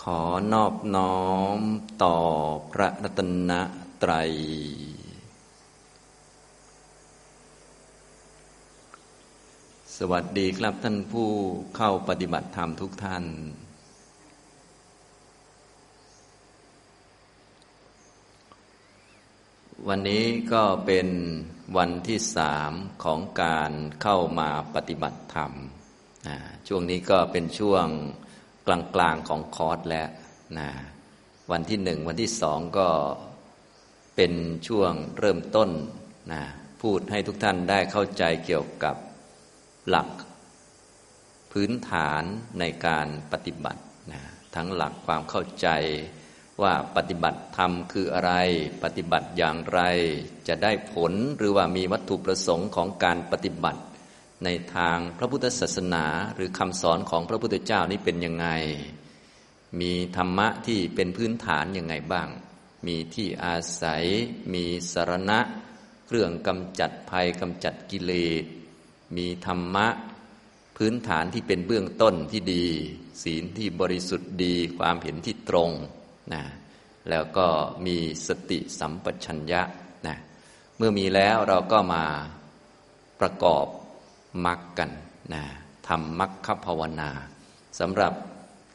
ขอนอบน้อมต่อพระรัตนตรัย สวัสดีครับท่านผู้เข้าปฏิบัติธรรมทุกท่าน วันนี้ก็เป็นวันที่สามของการเข้ามาปฏิบัติธรรม ช่วงนี้ก็เป็นช่วง กลางๆของคอร์สแล้วนะวันที่หนึ่งวันที่สองก็เป็นช่วงเริ่มต้นนะพูดให้ทุกท่านได้เข้าใจเกี่ยวกับหลัก พื้นฐานในการปฏิบัตินะทั้งหลักความเข้าใจว่าปฏิบัติธรรมคืออะไร ปฏิบัติอย่างไร จะได้ผลหรือว่ามีวัตถุประสงค์ของการปฏิบัติ ในทางพระพุทธศาสนาหรือคำสอนของพระพุทธเจ้านี้เป็นยังไง มีธรรมะที่เป็นพื้นฐานยังไงบ้าง มีที่อาศัย มีสารณะ เครื่องกำจัดภัยกำจัดกิเลส มีธรรมะพื้นฐานที่เป็นเบื้องต้นที่ดี ศีลที่บริสุทธิ์ดี ความเห็นที่ตรงนะแล้วก็มีสติสัมปชัญญะนะเมื่อมีแล้วเราก็มาประกอบ มักกันนะทำมักคภาวนาสำหรับ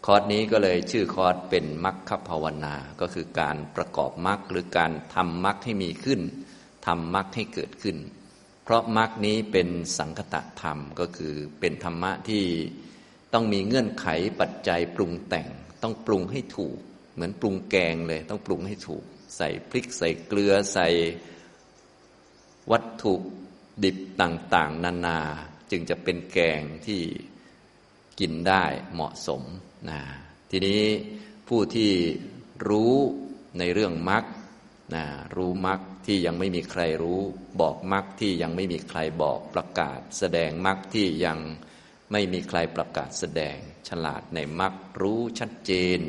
คอร์สนี้ก็เลยชื่อคอร์สเป็นมักคภาวนา ก็คือการประกอบมักหรือการทำมักให้มีขึ้นทำมักให้เกิดขึ้น เพราะมักนี้เป็นสังคตะธรรมก็คือเป็นธรรมะที่ต้องมีเงื่อนไขปัจจัยปรุงแต่ง ต้องปรุงให้ถูก เหมือนปรุงแกงเลย ต้องปรุงให้ถูก ใส่พริกใส่เกลือใส่วัตถุ ดิบต่างๆ นานา จึงจะเป็นแกงที่กินได้เหมาะสมนะทีนี้ผู้ที่รู้ในเรื่องมรรคนะรู้มรรคที่ยังไม่มีใครรู้ บอกมรรคที่ยังไม่มีใครบอกประกาศ แสดงมรรคที่ยังไม่มีใครประกาศแสดง ฉลาดในมรรครู้ชัดเจน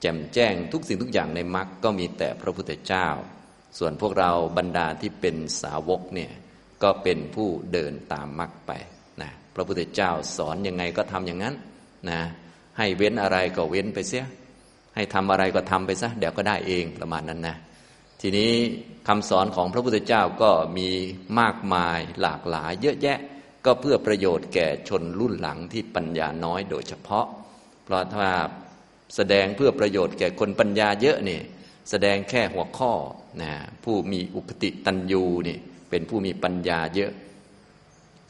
แจ่มแจ้งทุกสิ่งทุกอย่างในมรรคก็มีแต่พระพุทธเจ้า ส่วนพวกเราบรรดาที่เป็นสาวกเนี่ย ก็เป็นผู้เดินตามมรรคไปนะพระพุทธเจ้าสอนยังไงก็ทำอย่างนั้นนะให้เว้นอะไรก็เว้นไปเสีย ให้ทำอะไรก็ทำไปซะเดี๋ยวก็ได้เองประมาณนั้นนะทีนี้คำสอนของพระพุทธเจ้าก็มีมากมายหลากหลายเยอะแยะ ก็เพื่อประโยชน์แก่ชนรุ่นหลังที่ปัญญาน้อยโดยเฉพาะ เพราะถ้าแสดงเพื่อประโยชน์แก่คนปัญญาเยอะนี่แสดงแค่หัวข้อนะผู้มีอุปติตันยูนี่ เป็นผู้มีปัญญาเยอะ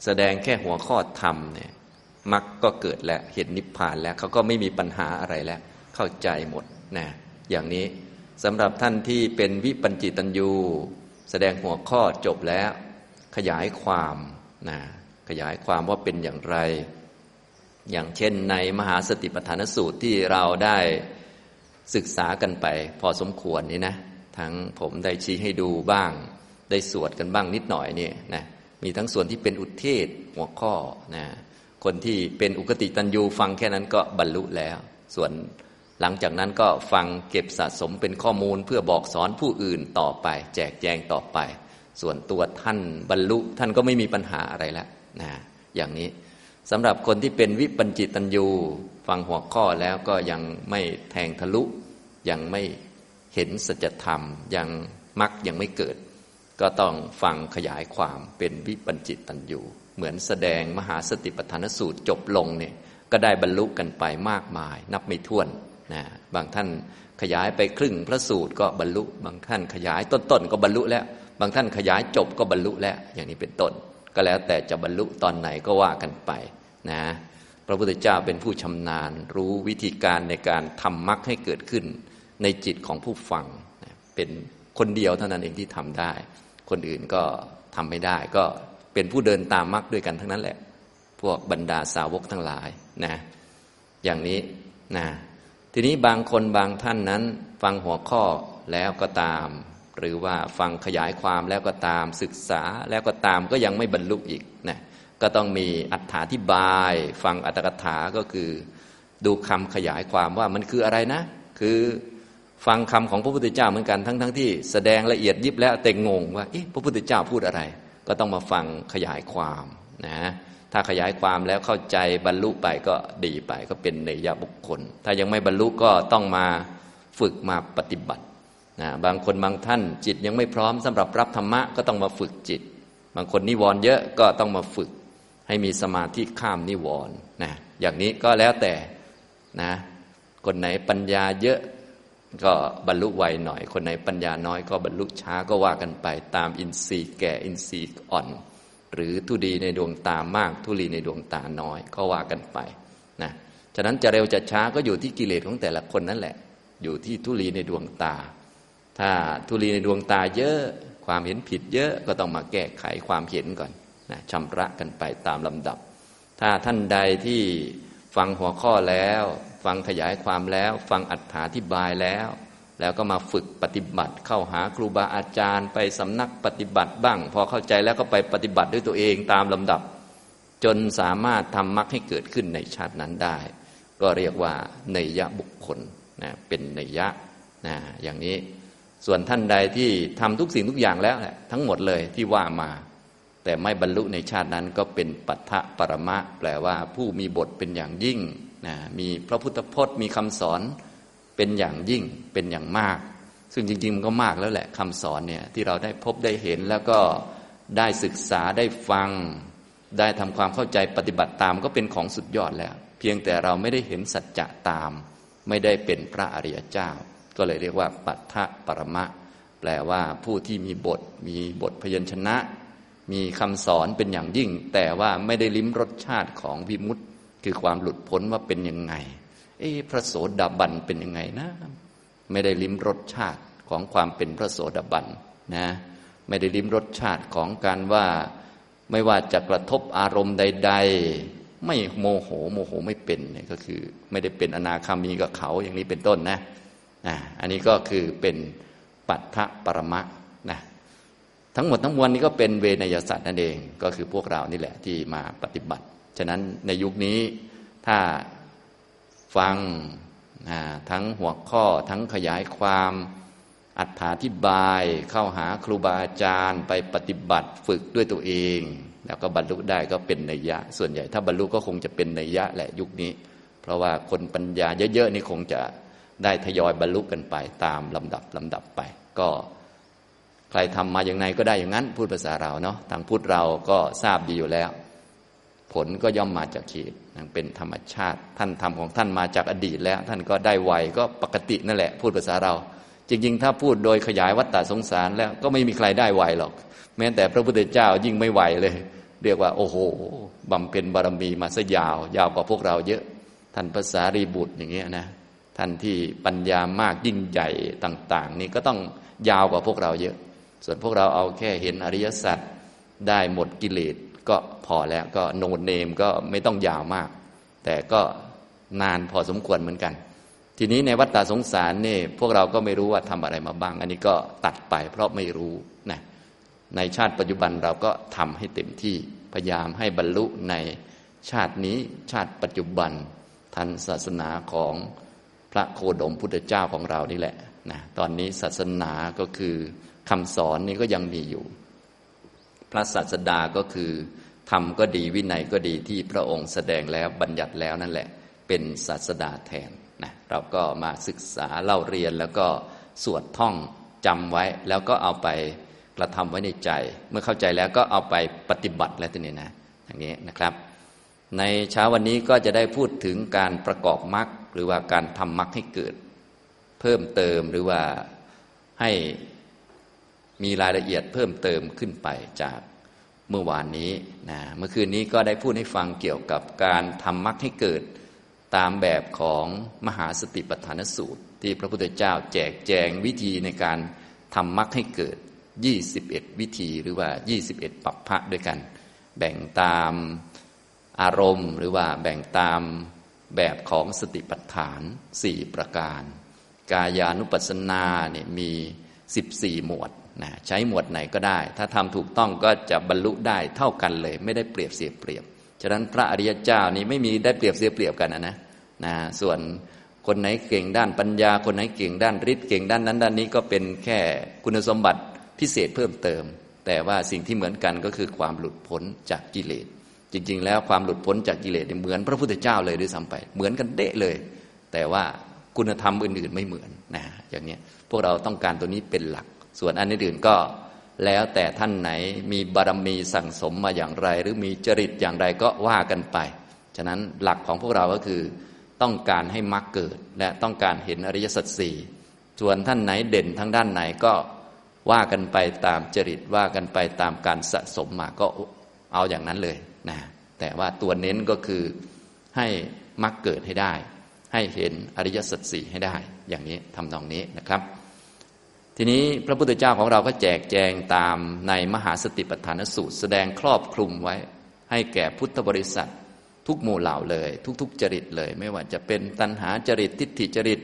แสดงแค่หัวข้อธรรมเนี่ยมักก็เกิดแล้วเห็นนิพพานแล้วเขาก็ไม่มีปัญหาอะไรแล้ว เข้าใจหมดนะอย่างนี้สำหรับท่านที่เป็นวิปัญจิตัญญูแสดงหัวข้อจบแล้ว ขยายความนะขยายความว่าเป็นอย่างไร อย่างเช่นในมหาสติปัฏฐานสูตรที่เราได้ศึกษากันไป พอสมควรนี่นะ ทั้งผมได้ชี้ให้ดูบ้าง ได้สวดกันบ้างนิดหน่อยเนี่ยนะมีทั้งส่วนที่เป็นอุเทศหัวข้อนะคนที่เป็นอุกติตันยูฟังแค่นั้นก็บรรลุแล้ว ส่วนหลังจากนั้นก็ฟังเก็บสะสมเป็นข้อมูลเพื่อบอกสอนผู้อื่นต่อไป แจกแจงต่อไป ส่วนตัวท่านบรรลุท่านก็ไม่มีปัญหาอะไรแล้วนะอย่างนี้สำหรับคนที่เป็นวิปัญจิตันยูฟังหัวข้อแล้วก็ยังไม่แทงทะลุ ยังไม่เห็นสัจธรรม ยังมักยังไม่เกิด ก็ต้องฟังขยายความเป็นวิปัญจิตันอยู่เหมือนแสดงมหาสติปัฏฐานสูตรจบลงเนี่ยก็ได้บรรลุกันไปมากมาย นับไม่ถ้วนนะบางท่านขยายไปครึ่งพระสูตรก็บรรลุ บางท่านขยายต้นๆก็บรรลุแล้ว บางท่านขยายจบก็บรรลุแล้ว อย่างนี้เป็นต้น ก็แล้วแต่จะบรรลุตอนไหนก็ว่ากันไปนะพระพุทธเจ้าเป็นผู้ชำนาญ รู้วิธีการในการทำมรรคให้เกิดขึ้น ในจิตของผู้ฟังเป็นคนเดียวเท่านั้นเองที่ทำได้ คนอื่นก็ทำไม่ได้ ก็เป็นผู้เดินตามมรรคด้วยกันทั้งนั้นแหละ พวกบรรดาสาวกทั้งหลายนะอย่างนี้นะทีนี้บางคนบางท่านนั้น ฟังหัวข้อแล้วก็ตาม หรือว่าฟังขยายความแล้วก็ตามศึกษาแล้วก็ตามก็ยังไม่บรรลุอีกนะก็ต้องมีอัถาธิบาย ฟังอัตถกถาก็คือ ดูคำขยายความว่ามันคืออะไรนะ คือ ฟังคำของพระพุทธเจ้าเหมือนกันทั้งๆทที่แสดงละเอียดยิบแล้วแต่งงว่าเอ๊ะพระพุทธเจ้าพูดอะไร ก็ต้องมาฟังขยายความนะถ้าขยายความแล้วเข้าใจบรรลุไปก็ดีไปก็เป็นเนยบุคคล ถ้ายังไม่บรรลุก็ต้องมาฝึกมาปฏิบัตินะบางคนบางท่านจิตยังไม่พร้อมสำหรับรับธรรมะก็ต้องมาฝึกจิต บางคนนิวรณ์เยอะก็ต้องมาฝึก ให้มีสมาธิข้ามนิวรณ์นะอย่างนี้ก็แล้วแต่นะคนไหนปัญญาเยอะ ก็บรรลุไวหน่อย คนไหนปัญญาน้อยก็บรรลุช้าก็ว่ากันไป ตามอินทรีย์แก่อินทรีย์อ่อน หรือทุดีในดวงตามาก ทุลีในดวงตาน้อยก็ว่ากันไปนะฉะนั้นจะเร็วจะช้าก็อยู่ที่กิเลสของแต่ละคนนั่นแหละ อยู่ที่ทุลีในดวงตา ถ้าทุลีในดวงตาเยอะความเห็นผิดเยอะก็ต้องมาแก้ไขความเห็นก่อนนะชำระกันไปตามลำดับ ถ้าท่านใดที่ฟังหัวข้อแล้ว ฟังขยายความแล้ว ฟังอัถาธิบายแล้ว แล้วก็มาฝึกปฏิบัติ เข้าหาครูบาอาจารย์ ไปสำนักปฏิบัติบ้าง พอเข้าใจแล้วก็ไปปฏิบัติด้วยตัวเองตามลำดับ จนสามารถทำมรรคให้เกิดขึ้นในชาตินั้นได้ ก็เรียกว่าเนยยะบุคคลนะเป็นเนยยะนะอย่างนี้ส่วนท่านใดที่ทำทุกสิ่งทุกอย่างแล้วแหละทั้งหมดเลยที่ว่ามา แต่ไม่บรรลุในชาตินั้นก็เป็นปัทะปรมะ แปลว่าผู้มีบทเป็นอย่างยิ่ง นะมีพระพุทธพจน์มีคำสอนเป็นอย่างยิ่งเป็นอย่างมาก ซึ่งจริงๆมันก็มากแล้วแหละคำสอนเนี่ยที่เราได้พบได้เห็นแล้วก็ได้ศึกษาได้ฟัง ได้ทำความเข้าใจปฏิบัติตามก็เป็นของสุดยอดแล้ว เพียงแต่เราไม่ได้เห็นสัจจะตาม ไม่ได้เป็นพระอริยเจ้า ก็เลยเรียกว่า ปัทธปรมะ แปลว่าผู้ที่มีบท มีบทพยัญชนะ มีคำสอนเป็นอย่างยิ่ง แต่ว่าไม่ได้ลิ้มรสชาติของวิมุตติ คือความหลุดพ้นว่าเป็นยังไง เอ๊พระโสดาบันเป็นยังไงนะ ไม่ได้ลิ้มรสชาติของความเป็นพระโสดาบันนะ ไม่ได้ลิ้มรสชาติของการว่าไม่ว่าจะกระทบอารมณ์ใด ๆ ไม่โมโหโมโหไม่เป็นเนี่ยก็คือ ไม่ได้เป็นอนาคามีกับเขาอย่างนี้เป็นต้นนะนะอันนี้ก็คือเป็นปัทะปรมะนะทั้งหมดทั้งมวลนี้ก็เป็นเวนยสัตว์นั่นเอง ก็คือพวกเรานี่แหละที่มาปฏิบัติ ฉะนั้นในยุคนี้ถ้าฟังทั้งหัวข้อทั้งขยายความอัถาธิบายเข้าหาครูบาอาจารย์ไปปฏิบัติฝึกด้วยตัวเอง แล้วก็บรรลุได้ก็เป็นนัยยะ ส่วนใหญ่ถ้าบรรลุก็คงจะเป็นนัยยะแหละยุคนี้ เพราะว่าคนปัญญาเยอะๆนี่คงจะได้ทยอยบรรลุกันไปตามลำดับลำดับไป ก็ใครทำมาอย่างไรก็ได้อย่างนั้นพูดภาษาเราเนาะทางพูดเราก็ทราบดีอยู่แล้ว ผลก็ย่อมมาจากเหตุเป็นธรรมชาติ ท่านทำของท่านมาจากอดีตแล้ว ท่านก็ได้ไวก็ปกตินั่นแหละ พูดภาษาเรา จริงๆ ถ้าพูดโดยขยายวัฏฏะสงสารแล้วก็ไม่มีใครได้ไวหรอก แม้แต่พระพุทธเจ้ายิ่งไม่ไวเลย เรียกว่า โอ้โหบำเพ็ญบารมีมาซะยาว ยาวกว่าพวกเราเยอะ ท่านภาษารีบุตรอย่างเงี้ยนะท่านที่ปัญญามากยิ่งใหญ่ต่าง ๆ นี่ก็ต้องยาวกว่าพวกเราเยอะ ส่วนพวกเราเอาแค่เห็นอริยสัจได้หมดกิเลส ก็พอแล้วก็โนเนมก็ไม่ต้องยาวมาก แต่ก็นานพอสมควรเหมือนกัน ทีนี้ในวัฏฏะสงสารนี่พวกเราก็ไม่รู้ว่าทำอะไรมาบ้าง อันนี้ก็ตัดไปเพราะไม่รู้นะในชาติปัจจุบันเราก็ทำให้เต็มที่พยายามให้บรรลุในชาตินี้ชาติปัจจุบันทันศาสนาของพระโคดมพุทธเจ้าของเรานี่แหละนะตอนนี้ศาสนาก็คือคำสอนนี้ก็ยังมีอยู่ พระศาสดาก็คือธรรมก็ดีวินัยก็ดีที่พระองค์แสดงแล้วบัญญัติแล้วนั่นแหละ เป็นศาสดาแทนนะเราก็มาศึกษาเล่าเรียนแล้วก็สวดท่องจำไว้ แล้วก็เอาไปกระทำไว้ในใจ เมื่อเข้าใจแล้วก็เอาไปปฏิบัติแล้วตัวนี้นะอย่างนี้นะครับ ในเช้าวันนี้ก็จะได้พูดถึงการประกอบมรรคหรือว่าการทำมรรคให้เกิด เพิ่มเติมหรือว่าให้ มีรายละเอียดเพิ่มเติมขึ้นไปจากเมื่อวานนี้นะเมื่อคืนนี้ก็ได้พูดให้ฟังเกี่ยวกับการทำมรรคให้เกิดตามแบบของมหาสติปัฏฐานสูตร ที่พระพุทธเจ้าแจกแจงวิธีในการทำมรรคให้เกิด 21 วิธีหรือว่า 21 ปัปพะด้วยกัน แบ่งตามอารมณ์หรือว่าแบ่งตามแบบของสติปัฏฐานสี่ประการ กายานุปัสสนาเนี่ยมี 14 หมวด นะใช้หมวดไหนก็ได้ ถ้าทำถูกต้องก็จะบรรลุได้เท่ากันเลย ไม่ได้เปรียบเสียเปรียบ ฉะนั้นพระอริยเจ้านี้ไม่มีได้เปรียบเสียเปรียบกันนะนะนะส่วนคนไหนเก่งด้านปัญญา คนไหนเก่งด้านฤทธิ์เก่งด้านนั้นด้านนี้ก็เป็นแค่คุณสมบัติพิเศษเพิ่มเติม แต่ว่าสิ่งที่เหมือนกันก็คือความหลุดพ้นจากกิเลสจริง ๆ แล้วความหลุดพ้นจากกิเลสเหมือนพระพุทธเจ้าเลยด้วยซ้ำไป เหมือนกันเดะเลย แต่ว่าคุณธรรมอื่นๆไม่เหมือนนะอย่างนี้พวกเราต้องการตัวนี้เป็นหลัก ส่วนอันอื่นก็แล้วแต่ท่านไหนมีบารมีสั่งสมมาอย่างไร หรือมีจริตอย่างไรก็ว่ากันไป ฉะนั้นหลักของพวกเราก็คือ ต้องการให้มรรคเกิด และต้องการเห็นอริยสัจสี่ส่วนท่านไหนเด่นทั้งด้านไหนก็ว่ากันไปตามจริตว่ากันไปตามการสะสมมาก็เอาอย่างนั้นเลยนะแต่ว่าตัวเน้นก็คือให้มรรคเกิดให้ได้ ให้เห็นอริยสัจสี่ให้ได้ อย่างนี้ทำนองนี้นะครับ ทีนี้พระพุทธเจ้าของเราก็แจกแจงตามในมหาสติปัฏฐานสูตร แสดงครอบคลุมไว้ ให้แก่พุทธบริษัท ทุกหมู่เหล่าเลย ทุก ๆ จริตเลย ไม่ว่าจะเป็นตัณหาจริตทิฏฐิจริต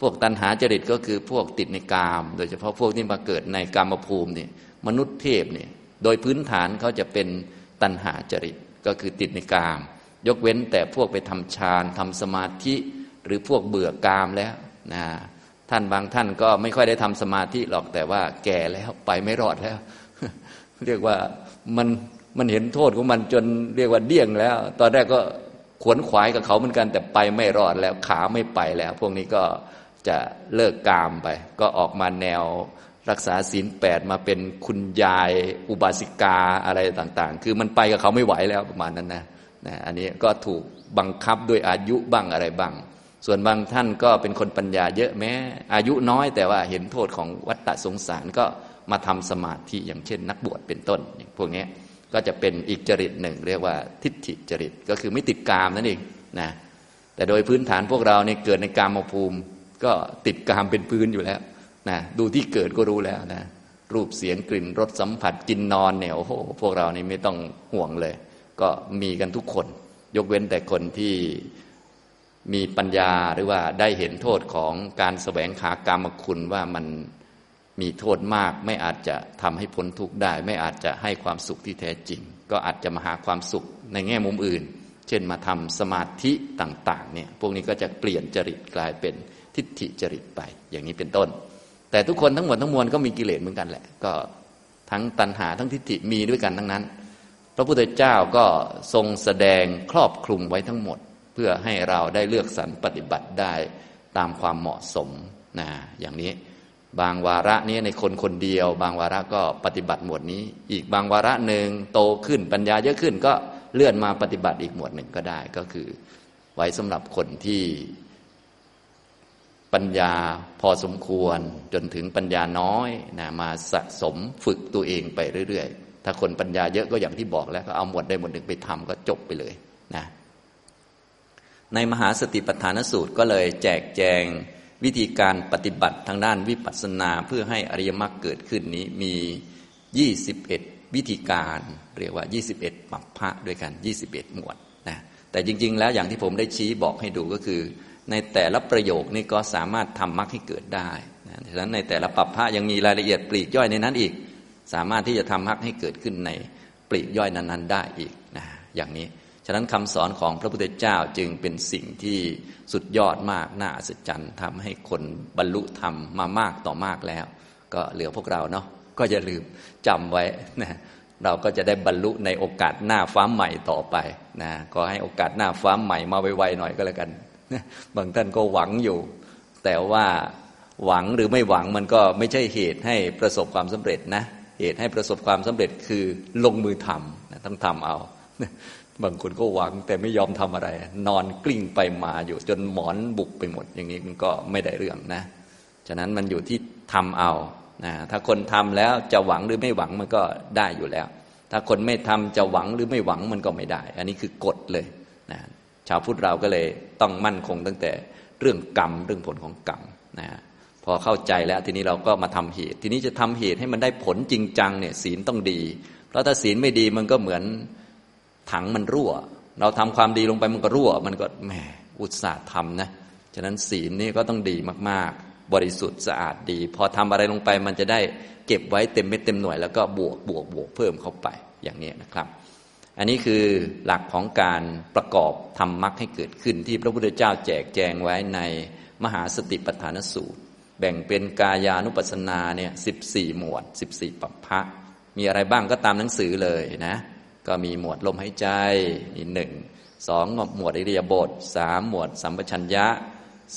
พวกตัณหาจริตก็คือพวกติดในกาม โดยเฉพาะพวกที่มาเกิดในกามภูมิเนี่ยมนุษย์เทพเนี่ยโดยพื้นฐานเขาจะเป็นตัณหาจริตก็คือติดในกาม ยกเว้นแต่พวกไปทำฌานทำสมาธิ หรือพวกเบื่อกามแล้วนะ ท่านบางท่านก็ไม่ค่อยได้ทำสมาธิหรอกแต่ว่าแก่แล้วไปไม่รอดแล้ว เรียกว่ามันมันเห็นโทษของมันจนเรียกว่าเดี่ยงแล้ว ตอนแรกก็ขวนขวายกับเขาเหมือนกัน แต่ไปไม่รอดแล้วขาไม่ไปแล้ว พวกนี้ก็จะเลิกกามไป ก็ออกมาแนวรักษาศีลแปดมาเป็นคุณยายอุบาสิกาอะไรต่างๆ คือมันไปกับเขาไม่ไหวแล้วประมาณนั้นนะนะ อันนี้ก็ถูกบังคับด้วยอายุบ้างอะไรบ้าง ส่วนบางท่านก็เป็นคนปัญญาเยอะแม้ อายุน้อยแต่ว่าเห็นโทษของวัฏฏะสงสารก็มาทำสมาธิอย่างเช่น นักบวชเป็นต้นพวกนี้ก็จะเป็นอีกจริตหนึ่ง เรียกว่าทิฏฐิจริตก็คือไม่ติดกามนั่นเองนะแต่โดยพื้นฐานพวกเราเนี่ยเกิดในกามภูมิ ก็ติดกามเป็นพื้นอยู่แล้วนะดูที่เกิดก็รู้แล้วนะรูปเสียงกลิ่นรสสัมผัสกินนอนเนี่ยโอ้โหพวกเรานี่ไม่ต้องห่วงเลย ก็มีกันทุกคน ยกเว้นแต่คนที่ มีปัญญาหรือว่าได้เห็นโทษของการแสวงหากรรมคุณว่ามันมีโทษมากไม่อาจจะทำให้พ้นทุกข์ได้ ไม่อาจจะให้ความสุขที่แท้จริง ก็อาจจะมาหาความสุขในแง่มุมอื่น เช่นมาทำสมาธิต่างๆเนี่ยพวกนี้ก็จะเปลี่ยนจริตกลายเป็นทิฏฐิจริตไปอย่างนี้เป็นต้น แต่ทุกคนทั้งหมดทั้งมวลก็มีกิเลสเหมือนกันแหละ ก็ทั้งตัณหาทั้งทิฏฐิมีด้วยกันทั้งนั้น พระพุทธเจ้าก็ทรงแสดงครอบคลุมไว้ทั้งหมด พื่อให้เราได้เลือกสรรปฏิบัติได้ตามความเหมาะสมนะอย่างนี้ บางวาระนี้ในคนคนเดียว บางวาระก็ปฏิบัติหมวดนี้ อีกบางวาระหนึ่งโตขึ้นปัญญาเยอะขึ้นก็เลื่อนมาปฏิบัติอีกหมวดหนึ่งก็ได้ก็คือ ไว้สำหรับคนที่ปัญญาพอสมควรจนถึงปัญญาน้อยนะมาสะสมฝึกตัวเองไปเรื่อย ๆ ถ้าคนปัญญาเยอะก็อย่างที่บอกแล้วก็เอาหมวดใดหมวดหนึ่งไปทำก็จบไปเลยนะ ในมหาสติปัฏฐานสูตรก็เลยแจกแจงวิธีการปฏิบัติทางด้านวิปัสสนาเพื่อให้อริยมรรคเกิดขึ้นนี้มี 21 วิธีการเรียกว่า 21 ปัปพะด้วยกัน 21 หมวดนะแต่จริง ๆ แล้วอย่างที่ผมได้ชี้บอกให้ดูก็คือ ในแต่ละประโยคนี้ก็สามารถทำมรรคให้เกิดได้นะฉะนั้นในแต่ละปัปพะยังมีรายละเอียดปลีกย่อยในนั้นอีก สามารถที่จะทำมรรคให้เกิดขึ้นในปลีกย่อยนั้น ๆ ได้อีกนะอย่างนี้ ฉะนั้นคำสอนของพระพุทธเจ้าจึงเป็นสิ่งที่สุดยอดมากน่าอัศจรรย์ทำให้คนบรรลุธรรมมามากต่อมากแล้ว ก็เหลือพวกเราเนาะก็อย่าลืมจำไว้นะเราก็จะได้บรรลุในโอกาสหน้าฟ้าใหม่ต่อไปนะก็ให้โอกาสหน้าฟ้าใหม่มาไวๆหน่อยก็แล้วกันบางท่านก็หวังอยู่ แต่ว่าหวังหรือไม่หวังมันก็ไม่ใช่เหตุให้ประสบความสำเร็จนะ เหตุให้ประสบความสำเร็จคือลงมือทำต้องทำเอา บางคนก็หวังแต่ไม่ยอมทำอะไร นอนกลิ้งไปมาอยู่ จนหมอนบุกไปหมด อย่างนี้มันก็ไม่ได้เรื่องนะ ฉะนั้นมันอยู่ที่ทำเอานะถ้าคนทำแล้วจะหวังหรือไม่หวังมันก็ได้อยู่แล้ว ถ้าคนไม่ทำจะหวังหรือไม่หวังมันก็ไม่ได้ อันนี้คือกฎเลยนะชาวพุทธเราก็เลยต้องมั่นคงตั้งแต่เรื่องกรรมเรื่องผลของกรรมนะพอเข้าใจแล้วทีนี้เราก็มาทำเหตุ ทีนี้จะทำเหตุให้มันได้ผลจริงจังเนี่ยศีลต้องดี เพราะถ้าศีลไม่ดีมันก็เหมือน ถังมันรั่ว เราทำความดีลงไปมันก็รั่ว มันก็แหมอุตส่าห์ทำนะฉะนั้นศีลนี่ก็ต้องดีมากๆ บริสุทธิ์สะอาดดี พอทำอะไรลงไปมันจะได้เก็บไว้เต็มเม็ดเต็มหน่วย แล้วก็บวกบวกบวกเพิ่มเข้าไปอย่างนี้นะครับ อันนี้คือหลักของการประกอบทำมรรคให้เกิดขึ้นที่พระพุทธเจ้าแจกแจงไว้ในมหาสติปัฏฐานสูตร แบ่งเป็นกายานุปัสสนาเนี่ยสิบสี่หมวดสิบสี่ปัปพะมีอะไรบ้างก็ตามหนังสือเลยนะ ก็มีหมวดลมหายใจมีหนึ่งสองหมวดอิริยาบถสามหมวดสัมปชัญญะ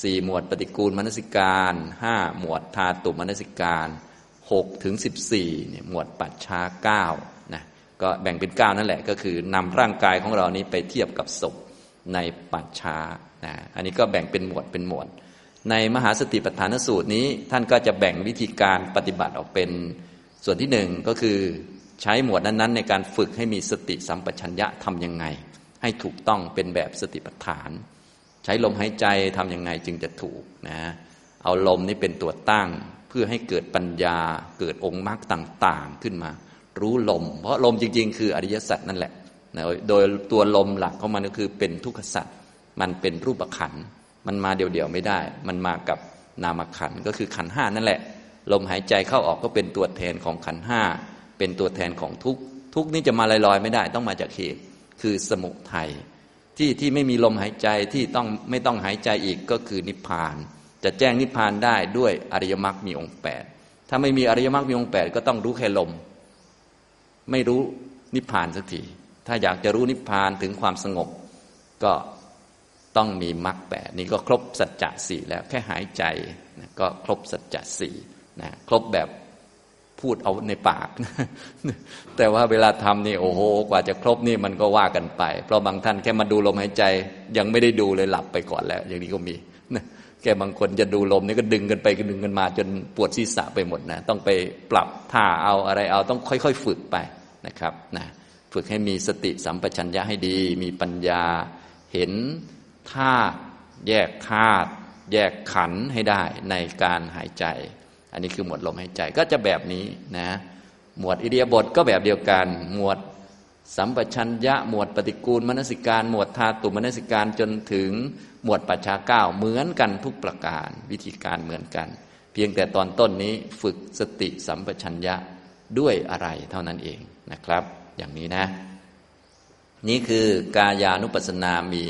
สี่หมวดปฏิกูลมนสิการห้าหมวดธาตุมนสิการหกถึงสิบสี่เนี่ยหมวดปัจฉาเก้านะก็แบ่งเป็นเก้านั่นแหละ ก็คือนำร่างกายของเรานี้ไปเทียบกับศพในปัจฉานะอันนี้ก็แบ่งเป็นหมวดเป็นหมวด ในมหาสติปัฏฐานสูตรนี้ ท่านก็จะแบ่งวิธีการปฏิบัติออกเป็นส่วนที่หนึ่งก็คือ ใช้หมวดนั้นๆ ในการฝึกให้มีสติสัมปชัญญะทำยังไง ให้ถูกต้องเป็นแบบสติปัฏฐาน ใช้ลมหายใจทำยังไงจึงจะถูกนะเอาลมนี้เป็นตัวตั้ง เพื่อให้เกิดปัญญาเกิดองค์มรรคต่างๆขึ้นมา รู้ลม เพราะลมจริง ๆ คืออริยสัจนั่นแหละนะโดยตัวลมหลักของมันก็คือเป็นทุกขสัจมันเป็นรูปขันมันมาเดี่ยวๆไม่ได้ มันมากับนามขันก็คือขันห้านั่นแหละ ลมหายใจเข้าออกก็เป็นตัวแทนของขันห้า เป็นตัวแทนของทุกทุกนี้จะมาลอยๆไม่ได้ ต้องมาจากเหตุคือสมุทัยที่ที่ไม่มีลมหายใจที่ต้องไม่ต้องหายใจอีกก็คือนิพพาน จะแจ้งนิพพานได้ด้วยอริยมรรคมีองค์แปดถ้าไม่มีอริยมรรคมีองค์แปดก็ต้องรู้แค่ลม ไม่รู้นิพพานสักทีถ้าอยากจะรู้นิพพานถึงความสงบ ก็ต้องมีมรรคแปดนี่ก็ครบสัจจะสี่แล้วแค่หายใจนะก็ครบสัจจะสี่นะครบแบบ พูดเอาในปาก แต่ว่าเวลาทำนี่โอ้โห กว่าจะครบนี่มันก็ว่ากันไป เพราะบางท่านแค่มาดูลมหายใจ ยังไม่ได้ดูเลยหลับไปก่อนแล้ว อย่างนี้ก็มีแค่บางคนจะดูลมนี่ก็ดึงกันไปก็ดึงกันมา จนปวดศีรษะไปหมดนะ ต้องไปปรับท่าเอาอะไรเอาต้องค่อย ๆ ฝึกไปนะครับนะฝึกให้มีสติสัมปชัญญะให้ดี มีปัญญาเห็นธาตุแยกธาตุแยกขันให้ได้ในการหายใจ อันนี้คือหมวดลมหายใจก็จะแบบนี้นะ หมวดอิเดียบทก็แบบเดียวกัน หมวดสัมปชัญญะหมวดปฏิกูลมนสิการ หมวดธาตุมนสิการจนถึงหมวดปัจฉาเก้าเหมือนกันทุกประการ วิธีการเหมือนกัน เพียงแต่ตอนต้นนี้ฝึกสติสัมปชัญญะด้วยอะไรเท่านั้นเองนะครับ อย่างนี้นะ นี่คือกายานุปัสสนามี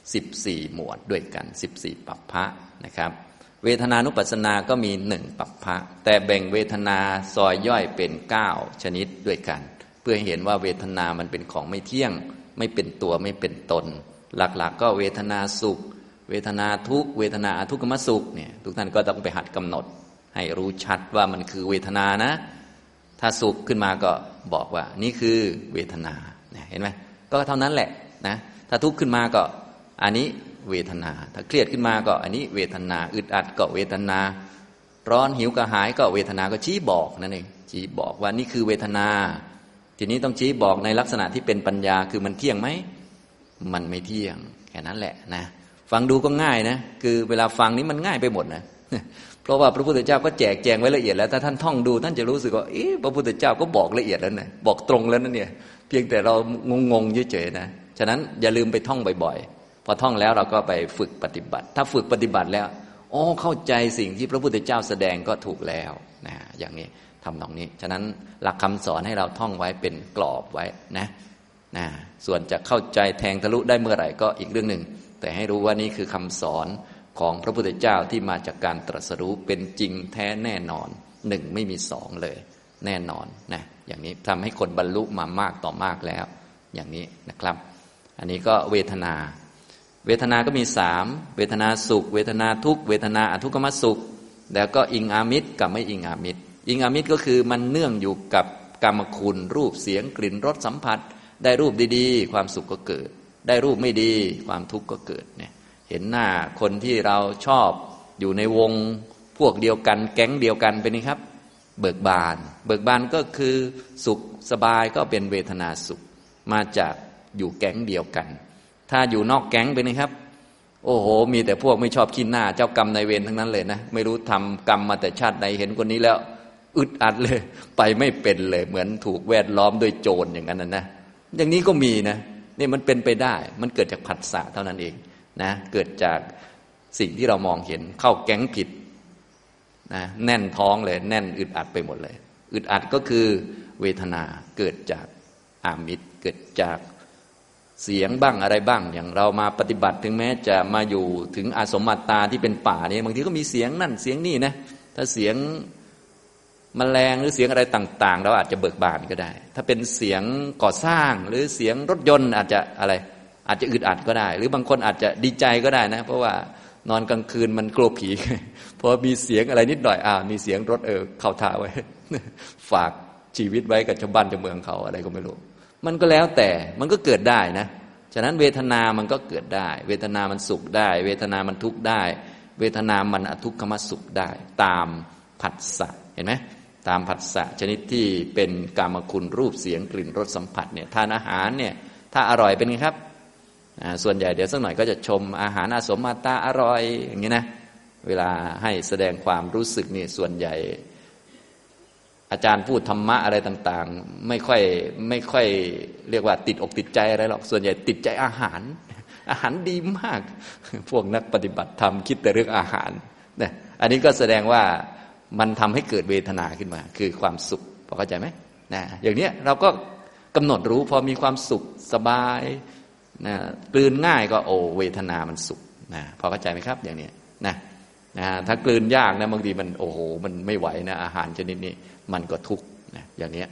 14 หมวดด้วยกัน 14 ปัปพะนะครับ เวทนานุปัสสนาก็มีหนึ่งปัปพะแต่แบ่งเวทนาซอยย่อยเป็น 9 ชนิดด้วยกัน เพื่อเห็นว่าเวทนามันเป็นของไม่เที่ยง ไม่เป็นตัวไม่เป็นตน หลักๆกก็เวทนาสุข เวทนาทุกเวทนาทุกขมสุขเนี่ยทุกท่านก็ต้องไปหัดกำหนด ให้รู้ชัดว่ามันคือเวทนานะ ถ้าสุขขึ้นมาก็บอกว่า นี่คือเวทนาเห็นไหมก็เท่านั้นแหละนะถ้าทุกข์ขึ้นมาก็อันนี้ เวทนา ถ้าเครียดขึ้นมาก็อันนี้เวทนา อึดอัดก็เวทนา ร้อนหิวกระหายก็เวทนาก็ชี้บอกนั่นเองชี้บอกว่านี่คือเวทนา ทีนี้ต้องชี้บอกในลักษณะที่เป็นปัญญาคือมันเที่ยงไหมมันไม่เที่ยงแค่นั้นแหละนะฟังดูก็ง่ายนะคือเวลาฟังนี้มันง่ายไปหมดนะเพราะว่าพระพุทธเจ้าก็แจกแจงไว้ละเอียดแล้วถ้าท่านท่องดูท่านจะรู้สึกว่าเอ๊ะพระพุทธเจ้าก็บอกละเอียดแล้วนะบอกตรงแล้วนั่นเนี่ย เพียงแต่เรางงๆเฉยๆนะฉะนั้นอย่าลืมไปท่องบ่อยๆ พอท่องแล้วเราก็ไปฝึกปฏิบัติ ถ้าฝึกปฏิบัติแล้วอ๋อเข้าใจสิ่งที่พระพุทธเจ้าแสดงก็ถูกแล้วนะอย่างนี้ทำตรงนี้ ฉะนั้นหลักคำสอนให้เราท่องไว้เป็นกรอบไว้นะนะส่วนจะเข้าใจแทงทะลุได้เมื่อไหร่ก็อีกเรื่องหนึ่ง แต่ให้รู้ว่านี่คือคำสอนของพระพุทธเจ้าที่มาจากการตรัสรู้เป็นจริงแท้แน่นอนหนึ่งไม่มีสองเลย แน่นอนนะอย่างนี้ทำให้คนบรรลุมามากต่อมากแล้ว อย่างนี้นะครับ อันนี้ก็เวทนา เวทนาก็มีสามเวทนาสุข เวทนาทุกเวทนาอทุกขมสุข แล้วก็อิงอามิตรกับไม่อิงอามิตร อิงอามิตรก็คือมันเนื่องอยู่กับกรรมคุณ รูปเสียงกลิ่นรสสัมผัส ได้รูปดีๆ ความสุขก็เกิด ได้รูปไม่ดี ความทุกข์ก็เกิดเนี่ยเห็นหน้าคนที่เราชอบอยู่ในวงพวกเดียวกัน แก๊งเดียวกันเป็นนี่ครับ เบิกบาน เบิกบานก็คือสุขสบายก็เป็นเวทนาสุข มาจากอยู่แก๊งเดียวกัน ถ้าอยู่นอกแก๊งไปนะครับ โอ้โห มีแต่พวกไม่ชอบขี้หน้า เจ้ากรรมนายเวรทั้งนั้นเลยนะ ไม่รู้ทำกรรมมาแต่ชาติใดเห็นคนนี้แล้ว อึดอัดเลย ไปไม่เป็นเลย เหมือนถูกแวดล้อมด้วยโจรอย่างนั้นนะอย่างนี้ก็มีนะนี่มันเป็นไปได้ มันเกิดจากผัสสะเท่านั้นเองนะ เกิดจากสิ่งที่เรามองเห็นเข้าแก๊งผิดนะแน่นท้องเลย แน่นอึดอัดไปหมดเลย อึดอัดก็คือเวทนาเกิดจากอามิตรเกิดจาก เสียงบ้างอะไรบ้าง อย่างเรามาปฏิบัติถึงแม้จะมาอยู่ถึงอาสมมาตาที่เป็นป่าเนี่ยบางทีก็มีเสียงนั่นเสียงนี่นะถ้าเสียงมแมลงหรือเสียงอะไรต่าง ๆ เราอาจจะเบิกบานก็ได้ ถ้าเป็นเสียงก่อสร้างหรือเสียงรถยนต์อาจจะอะไร อาจจะอึดอัดก็ได้ หรือบางคนอาจจะดีใจก็ได้นะ เพราะว่านอนกลางคืนมันกลัวผีพอมีเสียงอะไรนิดหน่อยอ่ามีเสียงรถเออเข้าท่าไว้ ฝากชีวิตไว้กับชาวบ้านชาวเมืองเขาอะไรก็ไม่รู้ มันก็แล้วแต่มันก็เกิดได้นะ ฉะนั้นเวทนามันก็เกิดได้ เวทนามันสุขได้ เวทนามันทุกข์ได้ เวทนามันอทุกขมสุขได้ ตามผัสสะเห็นไหมตามผัสสะชนิดที่เป็นกามคุณรูปเสียงกลิ่นรสสัมผัสเนี่ยทานอาหารเนี่ยถ้าอร่อยเป็นไงครับ ส่วนใหญ่เดี๋ยวสักหน่อยก็จะชมอาหารอาสมมาตาอร่อยอย่างนี้นะ เวลาให้แสดงความรู้สึกนี่ส่วนใหญ่ อาจารย์พูดธรรมะอะไรต่างๆ ไม่ค่อยไม่ค่อยเรียกว่าติดอกติดใจอะไรหรอกส่วนใหญ่ติดใจอาหาร อาหารดีมาก พวกนักปฏิบัติธรรมคิดแต่เรื่องอาหารเนี่ยอันนี้ก็แสดงว่ามันทำให้เกิดเวทนาขึ้นมา คือความสุขพอเข้าใจไหมนะอย่างเนี้ยเราก็กำหนดรู้พอมีความสุขสบายนะกลืนง่ายก็โอเวทนามันสุขนะพอเข้าใจไหมครับ อย่างเนี้ยนะ นะถ้ากลืนยากนะบางทีมันโอ้โหมันไม่ไหวนะอาหารชนิดนี้มันก็ทุกข์นะอย่างนี้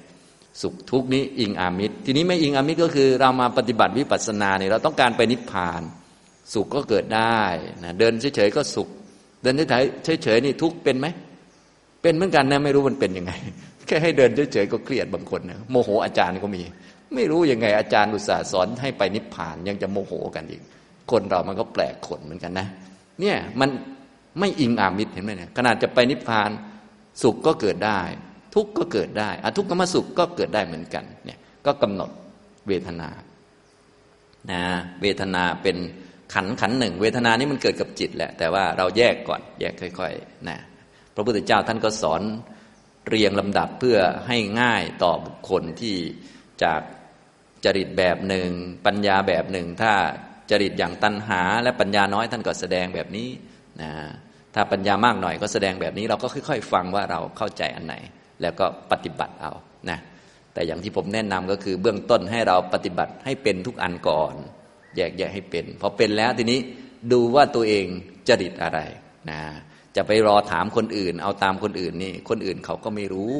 สุขทุกข์นี้อิงอามิตร ทีนี้ไม่อิงอามิตรก็คือเรามาปฏิบัติวิปัสสนาเนี่ยเราต้องการไปนิพพาน สุขก็เกิดได้นะเดินเฉยๆก็สุข เดินเฉยๆนี่ทุกข์เป็นไหมเป็นเหมือนกันนะไม่รู้มันเป็นยังไง แค่ให้เดินเฉยๆก็เครียดบางคนนะโมโหอาจารย์ก็มี ไม่รู้ยังไงอาจารย์อุตส่าห์สอนให้ไปนิพพานยังจะโมโหกันอีก คนเรามันก็แปลกขนเหมือนกันนะ เนี่ยมัน ไม่อิงอามิตรเห็นไหมเนี่ยขนาดจะไปนิพพานสุขก็เกิดได้ ทุกข์ก็เกิดได้อทุกขมสุขก็เกิดได้เหมือนกันเนี่ยก็กำหนดเวทนานะเวทนาเป็นขันขันหนึ่ง เวทนานี้มันเกิดกับจิตแหละ แต่ว่าเราแยกก่อนแยกค่อยๆนะพระพุทธเจ้าท่านก็สอนเรียงลำดับเพื่อให้ง่ายต่อบุคคลที่จากจริตแบบหนึ่ง ปัญญาแบบหนึ่ง ถ้าจริตอย่างตัณหา และปัญญาน้อยท่านก็แสดงแบบนี้นะ ถ้าปัญญามากหน่อยก็แสดงแบบนี้เราก็ค่อย ๆ ฟังว่าเราเข้าใจอันไหน แล้วก็ปฏิบัติเอานะแต่อย่างที่ผมแนะนำก็คือเบื้องต้นให้เราปฏิบัติให้เป็นทุกอันก่อน แยกแยะให้เป็นพอเป็นแล้วทีนี้ดูว่าตัวเองจริตอะไรนะจะไปรอถามคนอื่น เอาตามคนอื่นนี่คนอื่นเขาก็ไม่รู้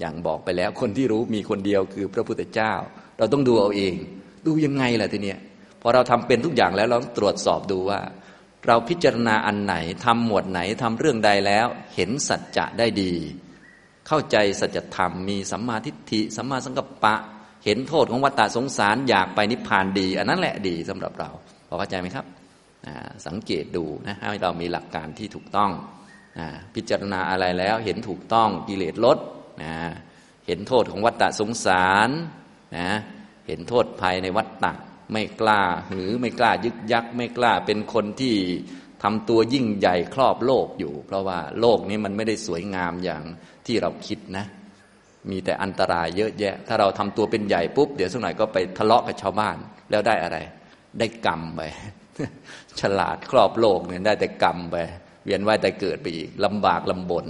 อย่างบอกไปแล้วคนที่รู้มีคนเดียวคือพระพุทธเจ้า เราต้องดูเอาเอง ดูยังไงล่ะทีเนี้ยพอเราทำเป็นทุกอย่างแล้วเราตรวจสอบดูว่า เราพิจารณาอันไหนทำหมวดไหนทำเรื่องใดแล้ว เห็นสัจจะได้ดี เข้าใจสัจธรรมมีสัมมาทิฏฐิสัมมาสังกัปปะ เห็นโทษของวัฏฏะสงสารอยากไปนิพพานดี อันนั้นแหละดีสำหรับเราพอเข้าใจไหมครับสังเกตดูนะให้เรามีหลักการที่ถูกต้องพิจารณาอะไรแล้วเห็นถูกต้องกิเลสลดนะเห็นโทษของวัฏฏะสงสารนะเห็นโทษภายในวัฏฏะ ไม่กล้าหือไม่กล้ายึกยักไม่กล้าเป็นคนที่ทำตัวยิ่งใหญ่ครอบโลกอยู่ เพราะว่าโลกนี้มันไม่ได้สวยงามอย่างที่เราคิดนะ มีแต่อันตรายเยอะแยะ ถ้าเราทำตัวเป็นใหญ่ปุ๊บ เดี๋ยวสักหน่อยก็ไปทะเลาะกับชาวบ้าน แล้วได้อะไร ได้กรรมไปฉลาดครอบโลกเนี่ยได้แต่กรรมไปเวียนว่ายแต่เกิดไปอีกลำบากลำบน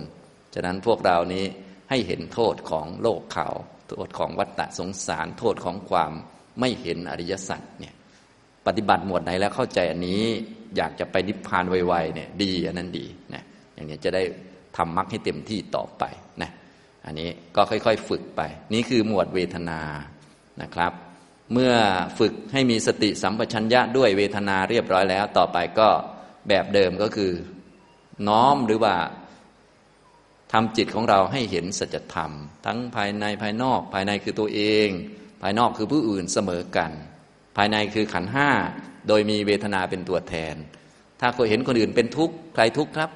ฉะนั้นพวกเรานี้ให้เห็นโทษของโลกเขา โทษของวัฏฏะสงสาร โทษของความ ไม่เห็นอริยสัจเนี่ยปฏิบัติหมวดไหนแล้วเข้าใจอันนี้อยากจะไปนิพพานไวๆเนี่ยดีอันนั้นดีนะอย่างนี้จะได้ทำมรรคให้เต็มที่ต่อไปนะอันนี้ก็ค่อยๆฝึกไป นี่คือหมวดเวทนานะครับ เมื่อฝึกให้มีสติสัมปชัญญะด้วยเวทนาเรียบร้อยแล้ว ต่อไปก็แบบเดิมก็คือน้อมหรือว่าทำจิตของเราให้เห็นสัจธรรม ทั้งภายในภายนอกภายในคือตัวเอง ภายนอกคือผู้อื่นเสมอกัน ภายในคือขันห้าโดยมีเวทนาเป็นตัวแทน ถ้าเคยเห็นคนอื่นเป็นทุกข์ใครทุกข์ครับ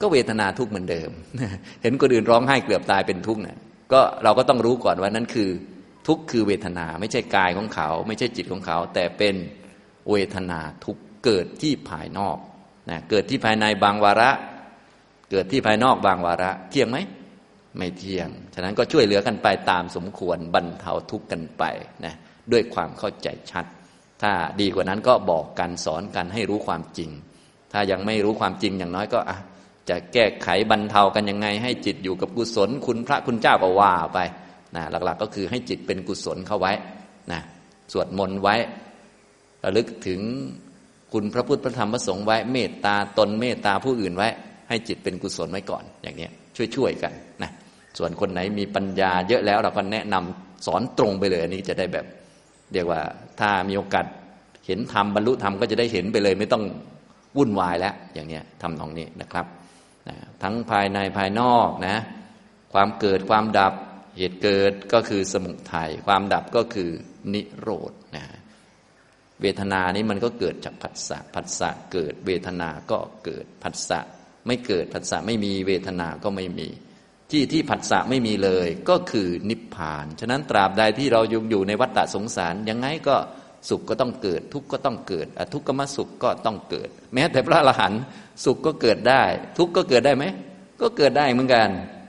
ก็เวทนาทุกข์เหมือนเดิม เห็นคนอื่นร้องไห้เกือบตายเป็นทุกข์เนี่ยก็เราก็ต้องรู้ก่อนว่านั่นคือ ทุกข์คือเวทนา ไม่ใช่กายของเขา ไม่ใช่จิตของเขา แต่เป็นเวทนาทุกเกิดที่ภายนอกนะเกิดที่ภายในบางวาระ เกิดที่ภายนอกบางวาระ เที่ยงไหม ไม่เที่ยง ฉะนั้นก็ช่วยเหลือกันไปตามสมควรบรรเทาทุกข์กันไปนะด้วยความเข้าใจชัด ถ้าดีกว่านั้นก็บอกกันสอนกันให้รู้ความจริง ถ้ายังไม่รู้ความจริงอย่างน้อยก็อะจะแก้ไขบรรเทากันยังไง ให้จิตอยู่กับกุศล คุณพระคุณเจ้าก็ว่าไปนะหลักๆก็คือให้จิตเป็นกุศลเข้าไว้นะสวดมนต์ไว้ระลึกถึงคุณพระพุทธพระธรรมพระสงฆ์ไว้ เมตตาตนเมตตาผู้อื่นไว้ ให้จิตเป็นกุศลไว้ก่อนอย่างนี้ช่วยๆกันนะ ส่วนคนไหนมีปัญญาเยอะแล้วเราก็แนะนำสอนตรงไปเลย อันนี้จะได้แบบ เรียกว่าถ้ามีโอกาสเห็นธรรมบรรลุธรรมก็จะได้เห็นไปเลย ไม่ต้องวุ่นวายแล้วอย่างเนี้ยทำตรงนี้นะครับนะทั้งภายในภายนอกนะ ความเกิดความดับเหตุเกิดก็คือสมุทัยความดับก็คือนิโรธนะเวทนานี้มันก็เกิดจากผัสสะผัสสะเกิดเวทนาก็เกิดผัสสะไม่เกิดผัสสะไม่มีเวทนาก็ไม่มี ที่ที่ผัสสะไม่มีเลย ก็คือนิพพาน ฉะนั้นตราบใดที่เราอยู่อยู่ในวัฏฏะสงสาร ยังไงก็สุขก็ต้องเกิด ทุกข์ก็ต้องเกิดอทุกขมสุขก็ต้องเกิด แม้แต่พระอรหันต์สุขก็เกิดได้ ทุกข์ก็เกิดได้ไหมก็เกิดได้เหมือนกัน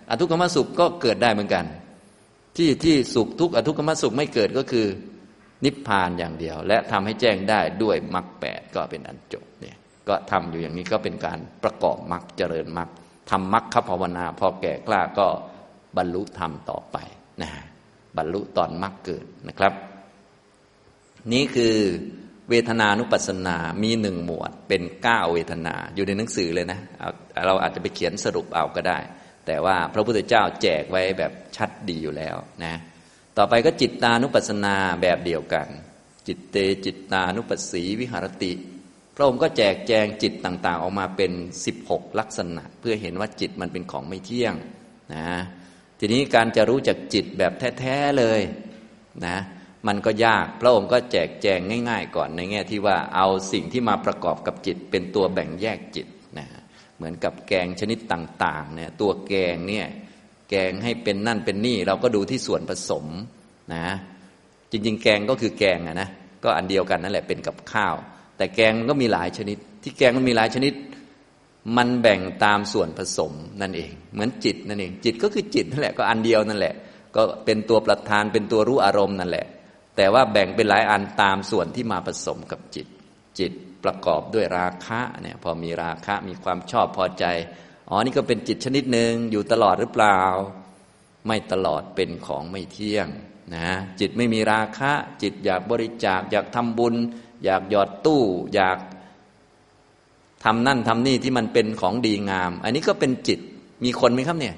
อทุกขมสุขก็เกิดได้เหมือนกัน ที่ที่สุขทุกข์อทุกขมสุขไม่เกิดก็คือ นิพพานอย่างเดียว และทำให้แจ้งได้ด้วยมรรคแปดก็เป็นอันจบเนี่ยก็ทำอยู่อย่างนี้ก็เป็นการประกอบมรรคเจริญมรรค ทำมรรคภาวนา พอแก่กล้าก็บรรลุธรรมต่อไปนะบรรลุตอนมรรคเกิดนะครับ นี้คือเวทนานุปัสสนามีหนึ่งหมวดเป็นเก้าเวทนาอยู่ในหนังสือเลยนะเราอาจจะไปเขียนสรุปเอาก็ได้ แต่ว่าพระพุทธเจ้าแจกไว้แบบชัดดีอยู่แล้วนะ ต่อไปก็จิตตานุปัสสนาแบบเดียวกัน จิตเตจิตตานุปัสสีวิหารติ พระองค์ก็แจกแจงจิตต่างๆ ออกมาเป็น 16 ลักษณะ เพื่อเห็นว่าจิตมันเป็นของไม่เที่ยงนะทีนี้การจะรู้จักจิตแบบแท้ๆเลยนะมันก็ยากพระองค์ก็แจกแจงง่าย ๆ ก่อนในแง่ที่ว่าเอาสิ่งที่มาประกอบกับจิต เป็นตัวแบ่งแยกจิตนะเหมือนกับแกงชนิดต่างๆเนี่ยตัวแกงเนี่ยแกงให้เป็นนั่นเป็นนี่ เราก็ดูที่ส่วนผสมนะจริงๆ แกงก็คือแกงอะนะก็อันเดียวกันนั่นแหละเป็นกับข้าว แต่แกงมันก็มีหลายชนิด ที่แกงมันมีหลายชนิด มันแบ่งตามส่วนผสมนั่นเอง เหมือนจิตนั่นเอง จิตก็คือจิตนั่นแหละก็อันเดียวนั่นแหละ ก็เป็นตัวประธานเป็นตัวรู้อารมณ์นั่นแหละ แต่ว่าแบ่งเป็นหลายอันตามส่วนที่มาผสมกับจิต จิตประกอบด้วยราคะเนี่ยพอมีราคะมีความชอบพอใจอ๋อนี่ก็เป็นจิตชนิดหนึ่งอยู่ตลอดหรือเปล่า ไม่ตลอดเป็นของไม่เที่ยงนะจิตไม่มีราคะ จิตอยากบริจาคอยากทำบุญ อยากหยอดตู้ อยากทำนั่นทำนี่ที่มันเป็นของดีงาม อันนี้ก็เป็นจิตมีคนไหมครับเนี่ย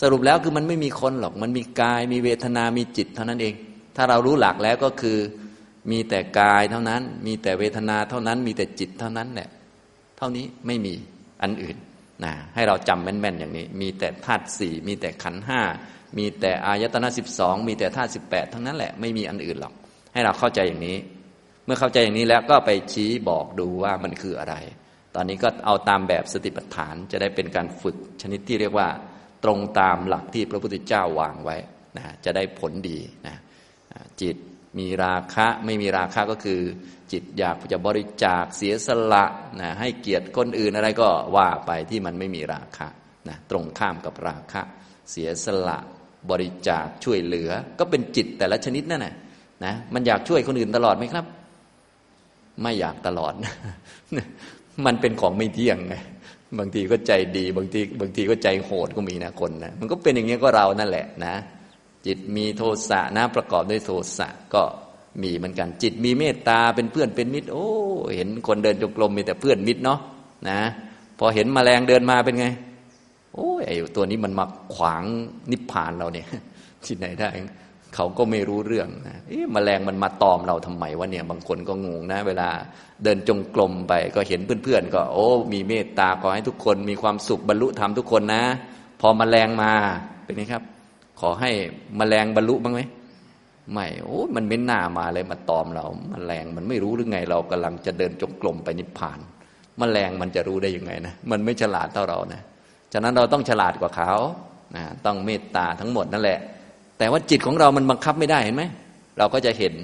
สรุปแล้วคือมันไม่มีคนหรอก มันมีกายมีเวทนามีจิตเท่านั้นเอง ถ้าเรารู้หลักแล้วก็คือ มีแต่กายเท่านั้น มีแต่เวทนาเท่านั้น มีแต่จิตเท่านั้นแหละเท่านี้ไม่มีอันอื่นนะให้เราจำแม่นๆอย่างนี้ มีแต่ธาตุสี่มีแต่ขันห้ามีแต่อายตนะสิบสองมีแต่ธาตุสิบแปดทั้งนั้นแหละไม่มีอันอื่นหรอก ให้เราเข้าใจอย่างนี้ เมื่อเข้าใจอย่างนี้แล้วก็ไปชี้บอกดูว่ามันคืออะไร ตอนนี้ก็เอาตามแบบสติปัฏฐานจะได้เป็นการฝึกชนิดที่เรียกว่า ตรงตามหลักที่พระพุทธเจ้าวางไว้นะจะได้ผลดีนะจิตมีราคะไม่มีราคะก็คือ จิตอยากจะบริจาคเสียสละนะให้เกียรติคนอื่นอะไรก็ว่าไปที่มันไม่มีราคะนะตรงข้ามกับราคะ เสียสละบริจาคช่วยเหลือ ก็เป็นจิตแต่ละชนิดนั่นแหละนะมันอยากช่วยคนอื่นตลอดไหมครับ ไม่อยากตลอด มันเป็นของไม่เที่ยงไงบางทีก็ใจดี บางทีบางทีก็ใจโหดก็มีนะคนนะมันก็เป็นอย่างนี้ก็เรานั่นแหละนะ จิตมีโทสะนะประกอบด้วยโทสะก็มีเหมือนกัน จิตมีเมตตาเป็นเพื่อนเป็นมิตร โอ้ เห็นคนเดินจงกรมมีแต่เพื่อนมิตรเนาะนะ พอเห็นมแมลงเดินมาเป็นไง โอ้ยไอ้ตัวนี้มันมาขวางนิพพานเราเนี่ยที่ไหนได้ เขาก็ไม่รู้เรื่องนะเอ๊ะแมลงมันมาตอมเราทำไมวะเนี่ยบางคนก็งงนะ เวลาเดินจงกรมไปก็เห็นเพื่อนๆก็ โอ้ มีเมตตาขอให้ทุกคนมีความสุขบรรลุธรรมทุกคนนะ พอมแมลงมาเป็นไงครับ ขอให้มแมลงบรรลุบ้างไหมไม่โอ้มันไม่น่ามาเลยมาตอมเรามแมลงมันไม่รู้หรือไง เรากำลังจะเดินจงกรมไปนิพพานมแมลงมันจะรู้ได้ยังไงนะมันไม่ฉลาดเท่าเรานะฉะนั้นเราต้องฉลาดกว่าเขานะต้องเมตตาทั้งหมดนั่นแหละ แต่ว่าจิตของเรามันบังคับไม่ได้เห็นไหมเราก็จะเห็น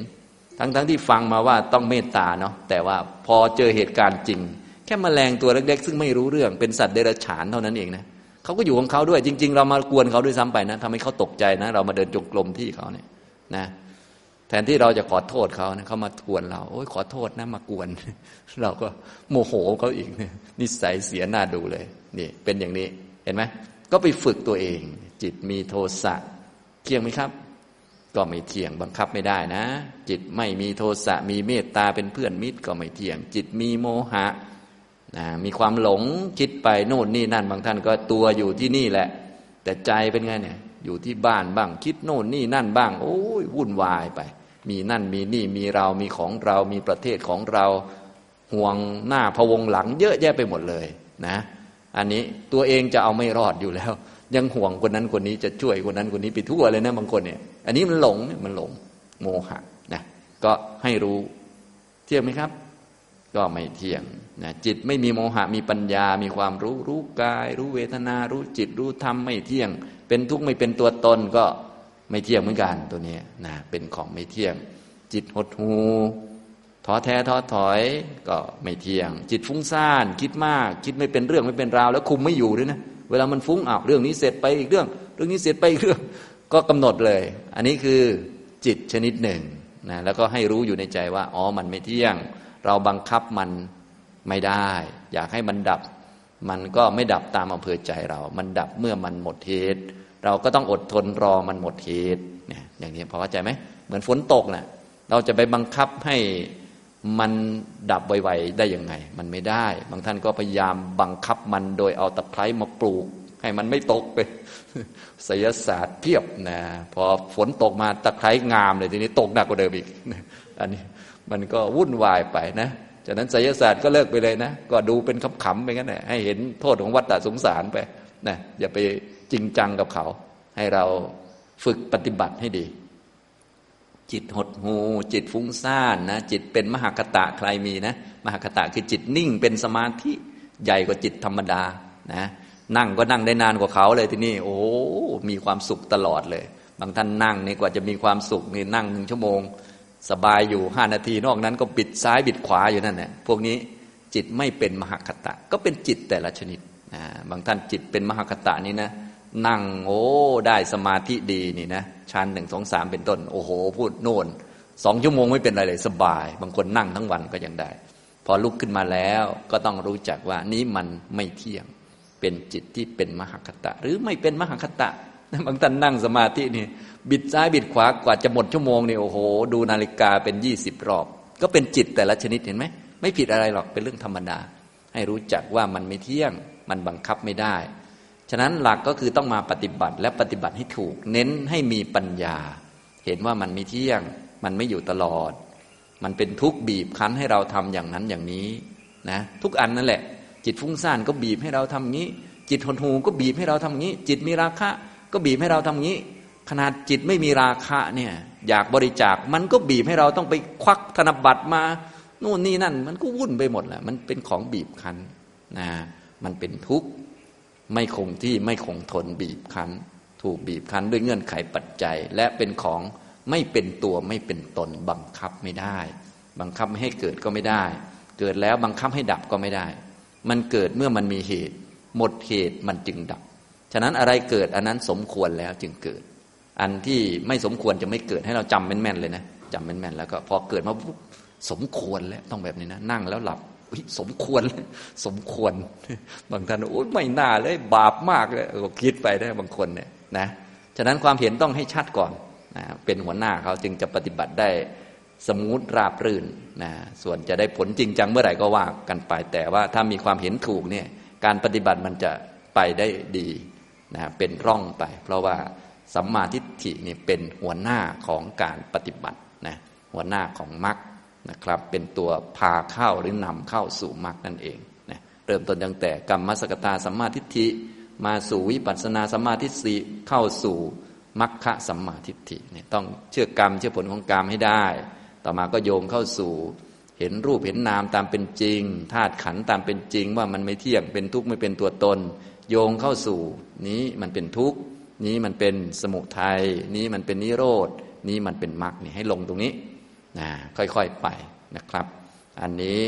ทั้งๆทที่ฟังมาว่าต้องเมตตาเนาะแต่ว่าพอเจอเหตุการณ์จริง แค่มแมลงตัวเล็กๆ ซึ่งไม่รู้เรื่องเป็นสัตว์เดรัจฉานเท่านั้นเองนะเขาก็อยู่ของเขาด้วยจริง ๆ เรามากวนเขาด้วยซ้ำไปนะทำให้เขาตกใจนะ เรามาเดินจงกรมที่เขาเนี่ยนะแทนที่เราจะขอโทษเขานะเขามากวนเราโอ้ยขอโทษนะมากวน เราก็โมโหเขาอีกนิสัยเสียหน้าดูเลยนี่เป็นอย่างนี้เห็นไหมก็ไปฝึกตัวเอง จิตมีโทสะ เที่ยงไหมครับ ก็ไม่เที่ยงบังคับไม่ได้นะ จิตไม่มีโทสะมีเมตตาเป็นเพื่อนมิตรก็ไม่เที่ยง จิตมีโมหะนะมีความหลงคิดไปโน่นนี่นั่นบางท่านก็ตัวอยู่ที่นี่แหละ แต่ใจเป็นไงเนี่ย อยู่ที่บ้านบ้าง คิดโน่นนี่นั่นบ้าง โอ้ยวุ่นวายไป มีนั่นมีนี่มีเรามีของเรา มีประเทศของเราห่วงหน้าพวงหลัง เยอะแยะไปหมดเลยนะ อันนี้ตัวเองจะเอาไม่รอดอยู่แล้ว ยังห่วงคนนั้นคนนี้จะช่วยคนนั้นคนนี้ไปทั่วเลยนะบางคนเนี่ย อันนี้มันหลงมันหลงโมหะนะก็ให้รู้เที่ยงไหมครับ ก็ไม่เที่ยงนะจิตไม่มีโมหะมีปัญญา มีความรู้รู้กาย รู้เวทนา รู้จิตรู้ธรรมไม่เที่ยง เป็นทุกข์ไม่เป็นตัวตนก็ไม่เที่ยงเหมือนกันตัวนี้นะเป็นของไม่เที่ยง จิตหดหูท้อแท้ท้อถอยก็ไม่เที่ยง จิตฟุ้งซ่าน คิดมาก คิดไม่เป็นเรื่องไม่เป็นราว แล้วคุมไม่อยู่ด้วยนะ เวลามันฟุ้งอ้าวเรื่องนี้เสร็จไปอีกเรื่อง เรื่องนี้เสร็จไปอีกเรื่อง ก็กำหนดเลย อันนี้คือจิตชนิดหนึ่งนะแล้วก็ให้รู้อยู่ในใจว่าอ๋อมันไม่เที่ยง เราบังคับมันไม่ได้ อยากให้มันดับ มันก็ไม่ดับตามอำเภอใจเรา มันดับเมื่อมันหมดเหตุเราก็ต้องอดทนรอมันหมดเหตุเนี่ยอย่างนี้พอเข้าใจไหมเหมือนฝนตกนะ่ะเราจะไปบังคับให้ มันดับไวๆได้ยังไง มันไม่ได้ บางท่านก็พยายามบังคับมันโดยเอาตะไคร้มาปลูก ให้มันไม่ตกไปศิลศาสตร์เพียบนะพอฝนตกมาตะไคร้งามเลยทีนี้ตกหนักกว่าเดิมอีกอันนี้มันก็วุ่นวายไปนะฉะนั้นศิลศาสตร์ก็เลิกไปเลยนะ ก็ดูเป็นขำๆไปงั้นแหละให้เห็นโทษของวัฏฏะสงสารไปนะอย่าไปจริงจังกับเขา ให้เราฝึกปฏิบัติให้ดี จิตหดหูจิตฟุ้งซ่านนะจิตเป็นมหากตะใครมีนะมหากตะคือจิตนิ่งเป็นสมาธิใหญ่กว่าจิตธรรมดานะนั่งก็นั่งได้นานกว่าเขาเลยที่นี่ โอ้มีความสุขตลอดเลย บางท่านนั่งนี่กว่าจะมีความสุขนี่นั่งหนึ่งชั่วโมง สบายอยู่ห้านาทีนอกนั้นก็บิดซ้ายบิดขวาอยู่นั่นแหละพวกนี้จิตไม่เป็นมหากตะ ก็เป็นจิตแต่ละชนิดนะบางท่านจิตเป็นมหากตะนี้นะ นั่งโอ้ได้สมาธิดีนี่นะชั้นหนึ่งสองสามเป็นต้น โอ้โห พูดโน่นสองชั่วโมงไม่เป็นไรเลยสบาย บางคนนั่งทั้งวันก็ยังได้ พอลุกขึ้นมาแล้วก็ต้องรู้จักว่านี้มันไม่เที่ยงเป็นจิตที่เป็นมหคตะ หรือไม่เป็นมหคตะบางท่านนั่งสมาธินี่ บิดซ้ายบิดขวากว่าจะหมดชั่วโมงนี่โอ้โห ดูนาฬิกาเป็นยี่สิบรอบ ก็เป็นจิตแต่ละชนิดเห็นไหมไม่ผิดอะไรหรอกเป็นเรื่องธรรมดา ให้รู้จักว่ามันไม่เที่ยง มันบังคับไม่ได้ ฉะนั้นหลักก็คือต้องมาปฏิบัติและปฏิบัติให้ถูก เน้นให้มีปัญญา เห็นว่ามันไม่เที่ยง มันไม่อยู่ตลอด มันเป็นทุกข์บีบคั้นให้เราทำอย่างนั้นอย่างนี้นะทุกอันนั่นแหละ จิตฟุ้งซ่านก็บีบให้เราทำงี้ จิตหดหูก็บีบให้เราทำงี้ จิตมีราคะ ก็บีบให้เราทำงี้ ขนาดจิตไม่มีราคะเนี่ยอยากบริจาคมันก็บีบให้เราต้องไปควักธนบัตรมาโน่นนี่นั่น มันก็วุ่นไปหมดแหละมันเป็นของบีบคั้นนะมันเป็นทุกข์ ไม่คงที่ไม่คงทนบีบคั้น ถูกบีบคั้นด้วยเงื่อนไขปัจจัย และเป็นของไม่เป็นตัวไม่เป็นตน บังคับไม่ได้ บังคับไม่ให้เกิดก็ไม่ได้ เกิดแล้วบังคับให้ดับก็ไม่ได้ มันเกิดเมื่อมันมีเหตุ หมดเหตุมันจึงดับ ฉะนั้นอะไรเกิดอันนั้นสมควรแล้วจึงเกิด อันที่ไม่สมควรจะไม่เกิดให้เราจำแม่นๆเลยนะจำแม่นๆแล้วก็พอเกิดมาปุ๊บสมควรแล้วต้องแบบนี้นะ นั่งแล้วหลับ สมควร สมควร บางท่านโอ้ไม่น่าเลย บาปมากเลยก็คิดไปได้บางคนเนี่ยนะฉะนั้นความเห็นต้องให้ชัดก่อนนะเป็นหัวหน้าเขาจึงจะปฏิบัติได้สมูทราบรื่นนะส่วนจะได้ผลจริงจังเมื่อไหร่ก็ว่ากันไป แต่ว่าถ้ามีความเห็นถูกเนี่ยการปฏิบัติมันจะไปได้ดีนะเป็นร่องไป เพราะว่าสัมมาทิฏฐินี่เป็นหัวหน้าของการปฏิบัตินะหัวหน้าของมรรค นะครับ เป็นตัวพาเข้าหรือนำเข้าสู่มรรคนั่นเองนะเริ่มต้นตั้งแต่กรรมสกตาสัมมาทิฏฐิ มาสู่วิปัสสนาสัมมาทิฏฐิเข้าสู่มรรคสัมมาทิฏฐิเนี่ยต้องเชื่อกรรมเชื่อผลของกรรมให้ได้ ต่อมาก็โยงเข้าสู่เห็นรูปเห็นนามตามเป็นจริงธาตุขันตามเป็นจริงว่ามันไม่เที่ยงเป็นทุกข์ไม่เป็นตัวตน โยงเข้าสู่ นี้มันเป็นทุกข์นี้มันเป็นสมุทัยนี้มันเป็นนิโรดนี้มันเป็นมรรคนี่ให้ลงตรงนี้ นะค่อยๆไปนะครับ อันนี้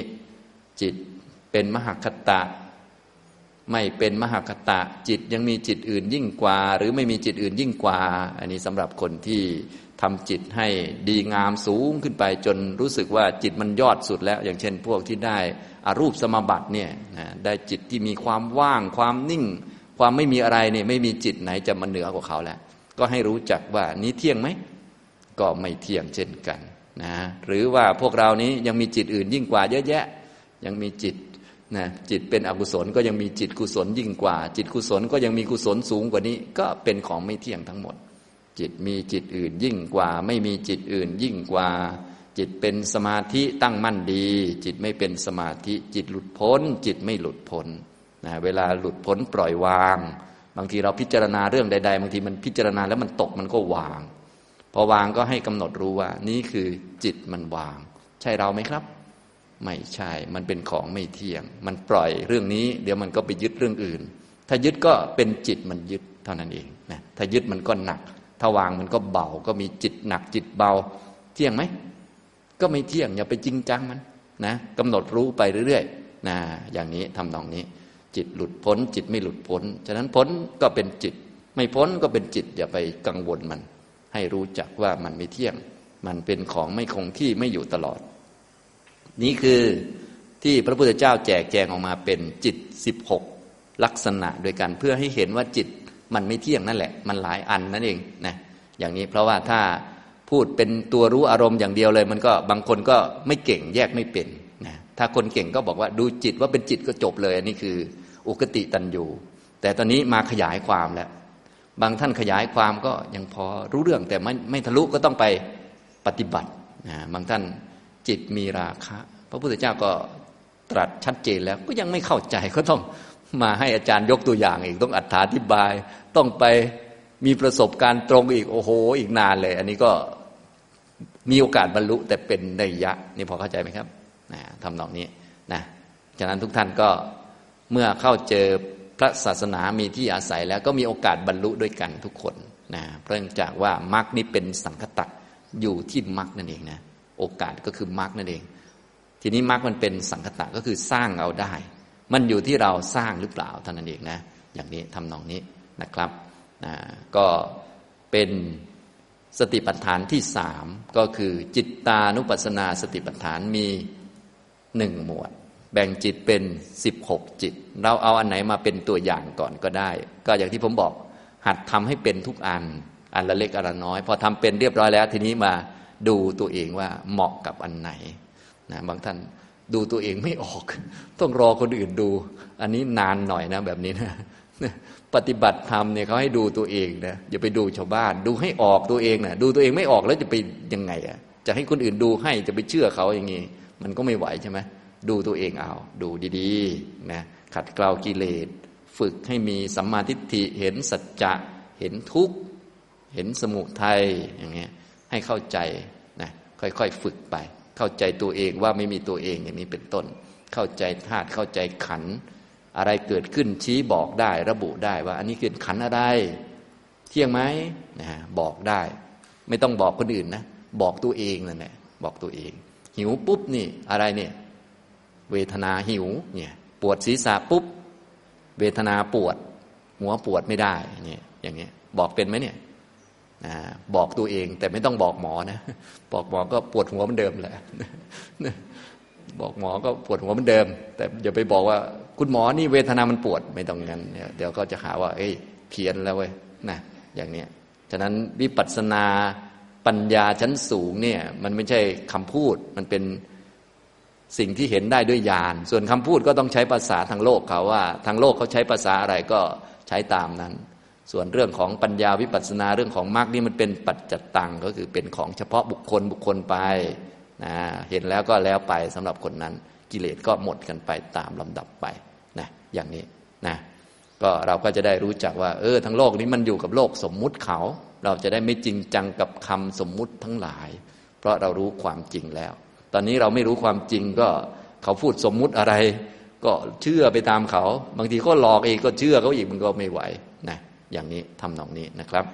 จิตเป็นมหคตะ ไม่เป็นมหคตะ จิตยังมีจิตอื่นยิ่งกว่า หรือไม่มีจิตอื่นยิ่งกว่า อันนี้สำหรับคนที่ทำจิตให้ดีงามสูงขึ้นไปจนรู้สึกว่าจิตมันยอดสุดแล้ว อย่างเช่น พวกที่ได้อารูปสมบัติเนี่ยนะได้จิตที่มีความว่าง ความนิ่ง ความไม่มีอะไรเนี่ยไม่มีจิตไหนจะมาเหนือกว่าเขาแล้ว ก็ให้รู้จักว่านี้เที่ยงไหม ก็ไม่เที่ยงเช่นกัน นะหรือว่าพวกเรานี้ยังมีจิตอื่นยิ่งกว่าเยอะแยะ ยังมีจิตนะจิตเป็นอกุศลก็ยังมีจิตกุศลยิ่งกว่า จิตกุศลก็ยังมีกุศลสูงกว่านี้ ก็เป็นของไม่เที่ยงทั้งหมด จิตมีจิตอื่นยิ่งกว่า ไม่มีจิตอื่นยิ่งกว่า จิตเป็นสมาธิตั้งมั่นดี จิตไม่เป็นสมาธิจิตหลุดพ้น จิตไม่หลุดพ้นนะเวลาหลุดพ้นปล่อยวาง บางทีเราพิจารณาเรื่องใด ๆ บางทีมันพิจารณาแล้วมันตกมันก็วาง พอวางก็ให้กำหนดรู้ว่า นี่คือจิตมันวาง ใช่เราไหมครับ ไม่ใช่ มันเป็นของไม่เที่ยง มันปล่อยเรื่องนี้ เดี๋ยวมันก็ไปยึดเรื่องอื่น ถ้ายึดก็เป็นจิตมันยึดเท่านั้นเองนะถ้ายึดมันก็หนัก ถ้าวางมันก็เบา ก็มีจิตหนักจิตเบา เที่ยงไหม ก็ไม่เที่ยง อย่าไปจริงจังมันนะกำหนดรู้ไปเรื่อยๆนะอย่างนี้ทำนองนี้ จิตหลุดพ้น จิตไม่หลุดพ้น ฉะนั้นพ้นก็เป็นจิต ไม่พ้นก็เป็นจิต อย่าไปกังวลมัน ให้รู้จักว่ามันไม่เที่ยง มันเป็นของไม่คงที่ไม่อยู่ตลอด นี่คือที่พระพุทธเจ้าแจกแจงออกมาเป็นจิตสิบหกลักษณะโดยกันเพื่อให้เห็นว่าจิตมันไม่เที่ยงนั่นแหละ มันหลายอันนั่นเองนะอย่างนี้เพราะว่าถ้าพูดเป็นตัวรู้อารมณ์อย่างเดียวเลย มันก็บางคนก็ไม่เก่งแยกไม่เป็นนะถ้าคนเก่งก็บอกว่าดูจิตว่าเป็นจิตก็จบเลย อันนี้คือ อุกติตันยูแต่ตอนนี้มาขยายความแล้ว บางท่านขยายความก็ยังพอรู้เรื่องแต่ไม่ไม่ทะลุก็ต้องไปปฏิบัตินะบางท่านจิตมีราคะ พระพุทธเจ้าก็ตรัสชัดเจนแล้วก็ยังไม่เข้าใจก็ต้องมาให้อาจารย์ยกตัวอย่างอีกต้องอธิบาย ต้องไปมีประสบการณ์ตรงอีกโอ้โห อีกนานเลย อันนี้ก็มีโอกาสบรรลุแต่เป็นในยะนี่พอเข้าใจไหมครับนะทำนองนี้นะฉะนั้นทุกท่านก็เมื่อเข้าเจอ พระศาสนามีที่อาศัยแล้วก็มีโอกาสบรรลุด้วยกันทุกคนนะเพราะจากว่ามรรคนี้เป็นสังคตะอยู่ที่มรรคนั่นเองนะโอกาสก็คือมรรคนั่นเอง ทีนี้มรรคมันเป็นสังคตะก็คือสร้างเอาได้ มันอยู่ที่เราสร้างหรือเปล่าเท่านั้นเองนะ อย่างนี้ทำนองนี้นะครับก็เป็นสติปัฏฐานที่สามก็คือจิตตานุปัสสนาสติปัฏฐานมีหนึ่งหมวด แบ่งจิตเป็นสิบหกจิต เราเอาอันไหนมาเป็นตัวอย่างก่อนก็ได้ ก็อย่างที่ผมบอก หัดทำให้เป็นทุกอัน อันละเล็กอันละน้อย พอทำเป็นเรียบร้อยแล้ว ทีนี้มาดูตัวเองว่าเหมาะกับอันไหนนะบางท่านดูตัวเองไม่ออก ต้องรอคนอื่นดู อันนี้นานหน่อยนะแบบนี้นะปฏิบัติธรรมเนี่ยเขาให้ดูตัวเองนะอย่าไปดูชาวบ้าน ดูให้ออกตัวเองนะดูตัวเองไม่ออกแล้วจะไปยังไงอะจะให้คนอื่นดูให้จะไปเชื่อเขาอย่างนี้มันก็ไม่ไหวใช่ไหม ดูตัวเองเอา ดูดีๆนะขัดเกลากิเลส ฝึกให้มีสัมมาทิฏฐิเห็นสัจจะเห็นทุกข์เห็นสมุทัยอย่างเงี้ยให้เข้าใจนะค่อยๆฝึกไป เข้าใจตัวเองว่าไม่มีตัวเองอย่างนี้เป็นต้น เข้าใจธาตุเข้าใจขัน อะไรเกิดขึ้นชี้บอกได้ระบุได้ว่า อันนี้คือขันอะไร เที่ยงไหมนะบอกได้ ไม่ต้องบอกคนอื่นนะบอกตัวเองนั่นแหละบอกตัวเอง หิวปุ๊บนี่อะไรเนี่ย เวทนาหิวเนี่ยปวดศีรษะปุ๊บ เวทนาปวด หัวปวดไม่ได้เนี่ยอย่างเงี้ยบอกเป็นไหมเนี่ยบอกตัวเองแต่ไม่ต้องบอกหมอนะบอกหมอก็ปวดหัวเหมือนเดิมแหละบอกหมอก็ปวดหัวเหมือนเดิม แต่อย่าไปบอกว่า คุณหมอนี่เวทนามันปวดไม่ต้องงั้นเดี๋ยวก็จะหาว่า เอ้ยเพี้ยนแล้วเว้ยนะอย่างเนี้ยฉะนั้นวิปัสสนาปัญญาชั้นสูงเนี่ย มันไม่ใช่คำพูดมันเป็น สิ่งที่เห็นได้ด้วยญาณส่วนคำพูดก็ต้องใช้ภาษาทางโลกเขาว่า ทางโลกเขาใช้ภาษาอะไรก็ใช้ตามนั้น ส่วนเรื่องของปัญญาวิปัสสนาเรื่องของมรรคนี่มันเป็นปัจจตังก็คือเป็นของเฉพาะบุคคลบุคคลไปนะเห็นแล้วก็แล้วไปสำหรับคนนั้นกิเลสก็หมดกันไปตามลำดับไปนะอย่างนี้นะก็เราก็จะได้รู้จักว่า เออทั้งโลกนี้มันอยู่กับโลกสมมุติเขา เราจะได้ไม่จริงจังกับคำสมมุติทั้งหลาย เพราะเรารู้ความจริงแล้ว ตอนนี้เราไม่รู้ความจริงก็เขาพูดสมมุติอะไร ก็เชื่อไปตามเขา บางทีก็หลอกเองก็เชื่อเขาอีกมันก็ไม่ไหวนะอย่างนี้ทำนองนี้นะครับ